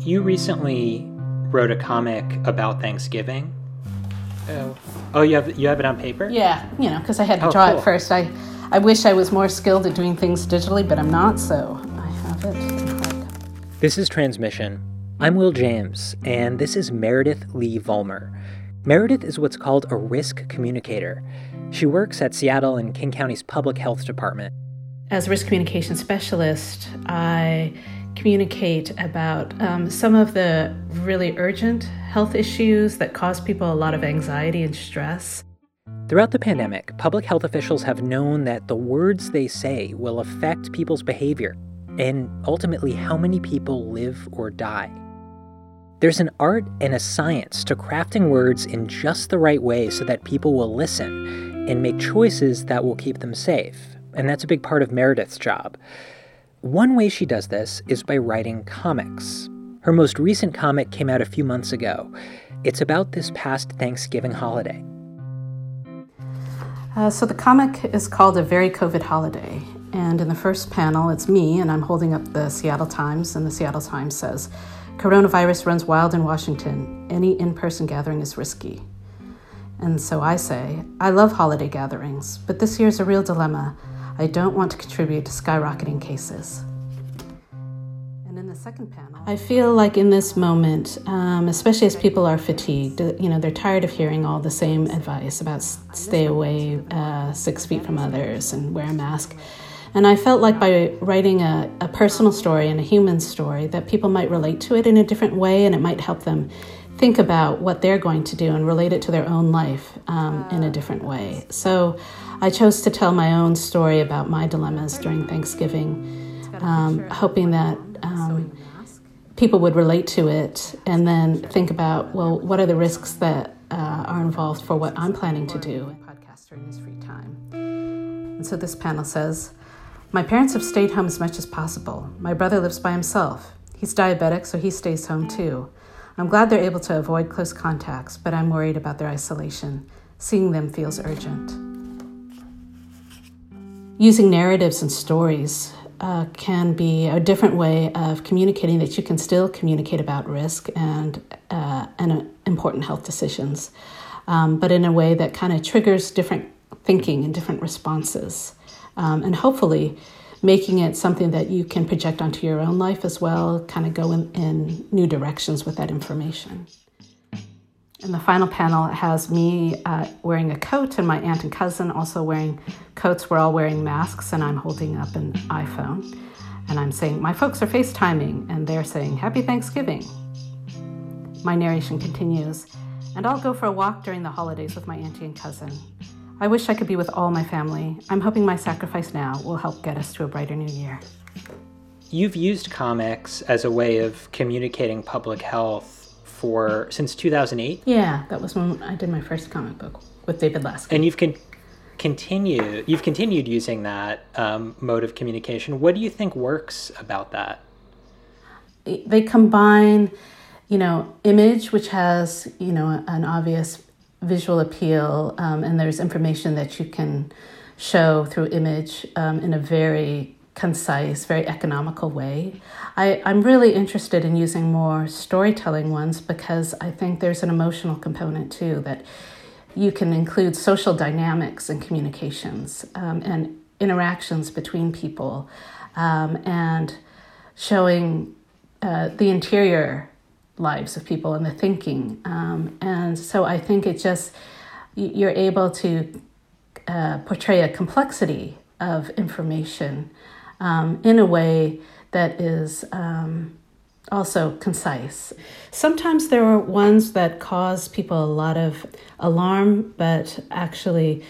you recently wrote a comic about Thanksgiving. Oh, oh, you have you have it on paper? Yeah, you know, because I had to Oh, draw cool. it first. I, I wish I was more skilled at doing things digitally, but I'm not, so I have it. in hard copy. This is Transmission. I'm Will James, and this is Meredith Li-Vollmer. Meredith is what's called a risk communicator. She works at Seattle and King County's Public Health Department. As a risk communication specialist, I communicate about um, some of the really urgent health issues that cause people a lot of anxiety and stress. Throughout the pandemic, public health officials have known that the words they say will affect people's behavior and ultimately how many people live or die. There's an art and a science to crafting words in just the right way so that people will listen and make choices that will keep them safe. And that's a big part of Meredith's job. One way she does this is by writing comics. Her most recent comic came out a few months ago. It's about this past Thanksgiving holiday. Uh, so the comic is called A Very COVID Holiday. And in the first panel, it's me, and I'm holding up the Seattle Times, and the Seattle Times says Coronavirus runs wild in Washington. Any in person gathering is risky. And so I say, I love holiday gatherings, but this year's a real dilemma. I don't want to contribute to skyrocketing cases. And in the second panel, I feel like in this moment, um, especially as people are fatigued, uh, you know, they're tired of hearing all the same advice about stay away uh, six feet from others and wear a mask. And I felt like by writing a, a personal story and a human story, that people might relate to it in a different way and it might help them think about what they're going to do and relate it to their own life um, in a different way. So I chose to tell my own story about my dilemmas during Thanksgiving, um, hoping that um, people would relate to it and then think about, well, what are the risks that uh, are involved for what I'm planning to do? Podcaster in his free time. And so this panel says, my parents have stayed home as much as possible. My brother lives by himself. He's diabetic, so he stays home too. I'm glad they're able to avoid close contacts, but I'm worried about their isolation. Seeing them feels urgent. Using narratives and stories uh, can be a different way of communicating that you can still communicate about risk and, uh, and uh, important health decisions, um, but in a way that kind of triggers different thinking and different responses. Um, and hopefully, making it something that you can project onto your own life as well, kind of go in, in new directions with that information. And the final panel has me uh, wearing a coat and my aunt and cousin also wearing coats. We're all wearing masks, and I'm holding up an iPhone. And I'm saying, My folks are FaceTiming, and they're saying, Happy Thanksgiving. My narration continues, and I'll go for a walk during the holidays with my auntie and cousin. I wish I could be with all my family. I'm hoping my sacrifice now will help get us to a brighter new year. You've used comics as a way of communicating public health for since 2008, Yeah, that was when I did my first comic book with David Lasky. and you've con- continued you've continued using that um, mode of communication. What do you think works about that? they combine, you know, image, which has, you know, an obvious visual appeal, um, and there's information that you can show through image um, in a very concise, very economical way. I, I'm really interested in using more storytelling ones because I think there's an emotional component too that you can include social dynamics and communications um, and interactions between people um, and showing uh, the interior lives of people and the thinking. Um, and so I think it just, you're able to uh, portray a complexity of information um, in a way that is um, also concise. Sometimes there are ones that cause people a lot of alarm, but actually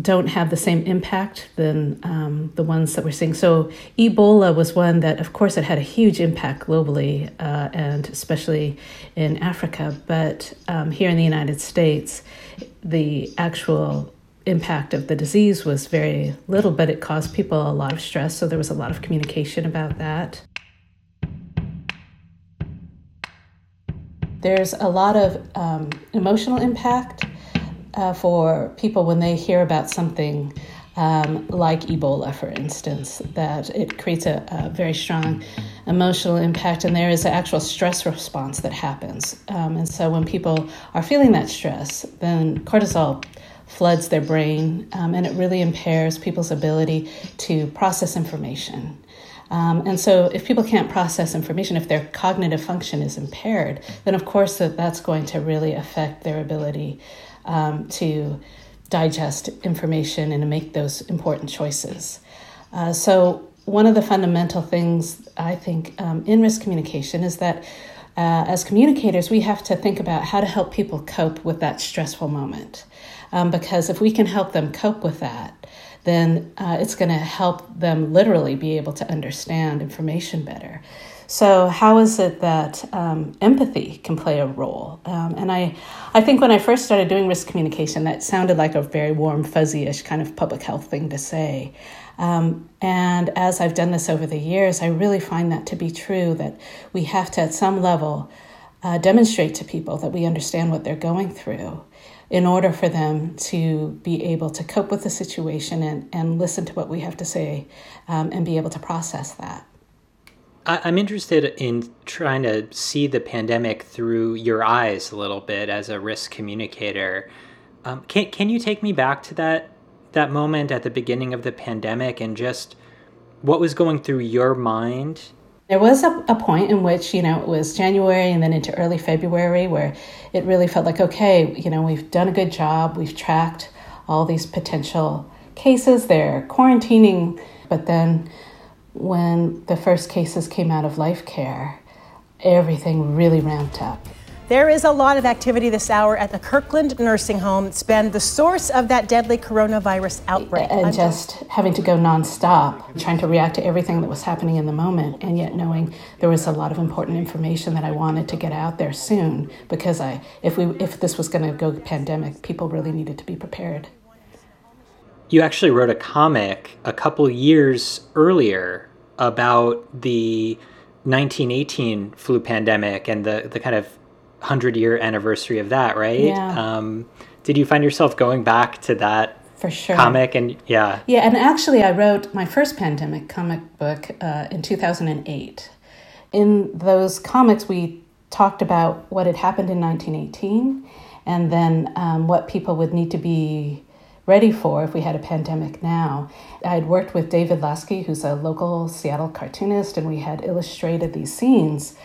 don't have the same impact than um, the ones that we're seeing. So Ebola was one that, of course, it had a huge impact globally uh, and especially in Africa. But um, here in the United States, the actual impact of the disease was very little, but it caused people a lot of stress. So there was a lot of communication about that. There's a lot of um, emotional impact uh, for people when they hear about something um, like Ebola, for instance, that it creates a, a, very strong emotional impact, and there is an actual stress response that happens. Um, and so, when people are feeling that stress, then cortisol floods their brain, um, and it really impairs people's ability to process information. Um, and so, if people can't process information, if their cognitive function is impaired, then of course that, that's going to really affect their ability um, to digest information and to make those important choices. Uh, so, one of the fundamental things I think um, in risk communication is that uh, as communicators, we have to think about how to help people cope with that stressful moment. Um, because if we can help them cope with that, then uh, it's going to help them literally be able to understand information better. So, how is it that um, empathy can play a role? Um, and I, I think when I first started doing risk communication, that sounded like a very warm, fuzzy ish kind of public health thing to say. Um, and as I've done this over the years, I really find that to be true that we have to, at some level, uh, demonstrate to people that we understand what they're going through in order for them to be able to cope with the situation and, and listen to what we have to say um, and be able to process that. I'm interested in trying to see the pandemic through your eyes a little bit as a risk communicator. Um, can, can you take me back to that that moment at the beginning of the pandemic and just what was going through your mind there was a, a point in which, you know, it was January and then into early February where it really felt like, okay, you know, we've done a good job. We've tracked all these potential cases. They're quarantining. But then when the first cases came out of Life Care, everything really ramped up. There is a lot of activity this hour at the Kirkland Nursing Home. It's been the source of that deadly coronavirus outbreak. And I'm just having to go nonstop, trying to react to everything that was happening in the moment, and yet knowing there was a lot of important information that I wanted to get out there soon because I, if we, if this was going to go pandemic, people really needed to be prepared. You actually wrote a comic a couple years earlier about the 1918 flu pandemic and the, the kind of hundred year anniversary of that, right? Yeah. Um, did you find yourself going back to that for sure comic and yeah yeah and actually i wrote my first pandemic comic book uh, in 2008 in those comics we talked about what had happened in 1918 and then um, what people would need to be ready for if we had a pandemic now. I had worked with David Lasky, who's a local Seattle cartoonist, and we had illustrated these scenes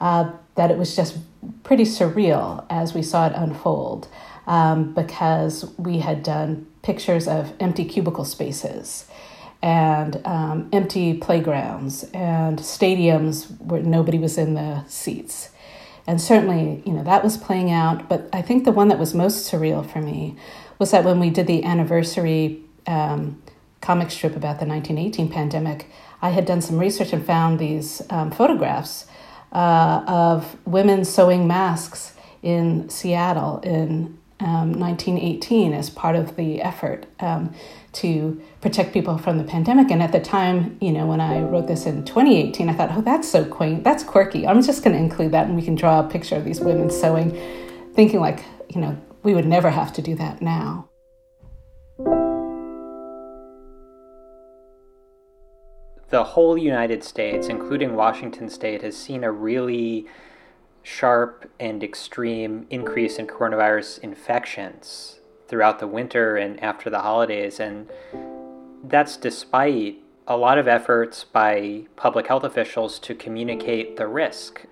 uh, that it was just pretty surreal as we saw it unfold um, because we had done pictures of empty cubicle spaces and um, empty playgrounds and stadiums where nobody was in the seats. And certainly, you know, that was playing out. But I think the one that was most surreal for me was that when we did the anniversary um, comic strip about the 1918 pandemic, I had done some research and found these um, photographs uh, of women sewing masks in Seattle in um, 1918 as part of the effort um, to protect people from the pandemic. And at the time, you know, when I wrote this in 2018, I thought, oh, that's so quaint, that's quirky. I'm just going to include that, and we can draw a picture of these women sewing, thinking like, you know, we would never have to do that now. the whole United States, including Washington state, has seen a really sharp and extreme increase in coronavirus infections throughout the winter and after the holidays. And that's despite a lot of efforts by public health officials to communicate the risk.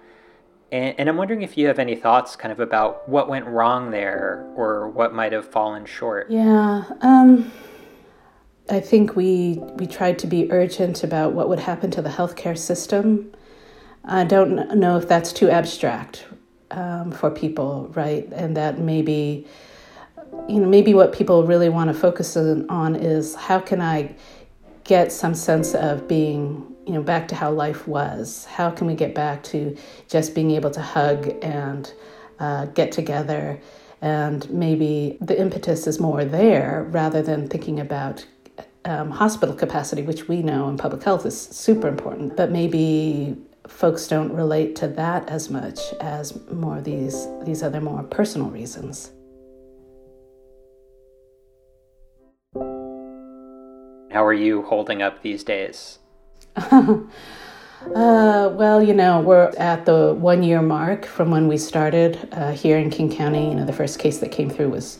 And, and, I'm wondering if you have any thoughts kind of about what went wrong there or what might have fallen short. Yeah. Um I think we we tried to be urgent about what would happen to the healthcare system. I don't know if that's too abstract um, for people, right? And that maybe, you know, maybe what people really want to focus on is how can I get some sense of being, you know, back to how life was? How can we get back to just being able to hug and uh, get together? And maybe the impetus is more there rather than thinking about um, hospital capacity, which we know in public health is super important, but maybe folks don't relate to that as much as more these these other more personal reasons. How are you holding up these days? uh, well, you know, we're at the one year mark from when we started uh, here in King County. You know, the first case that came through was,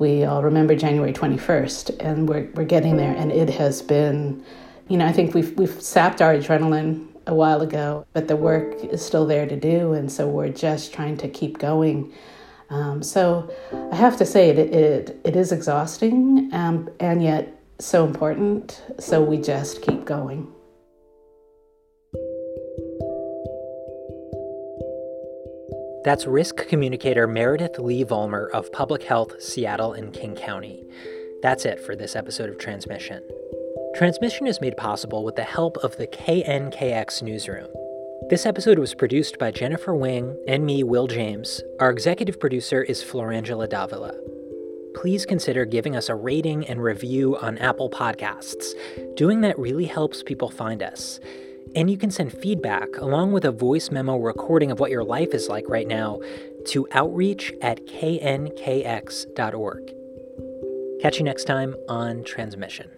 we all remember January 21st, and we're, we're getting there. And it has been, you know, I think we've, we've sapped our adrenaline a while ago, but the work is still there to do. And so we're just trying to keep going. Um, so I have to say, it, it, it is exhausting um, and yet so important. So we just keep going. That's risk communicator Meredith Li-Vollmer of Public Health Seattle and King County. That's it for this episode of Transmission. Transmission is made possible with the help of the KNKX Newsroom. This episode was produced by Jennifer Wing and me, Will James. Our executive producer is Florangela Davila. Please consider giving us a rating and review on Apple Podcasts. Doing that really helps people find us. And you can send feedback along with a voice memo recording of what your life is like right now to outreach at knkx.org. Catch you next time on Transmission.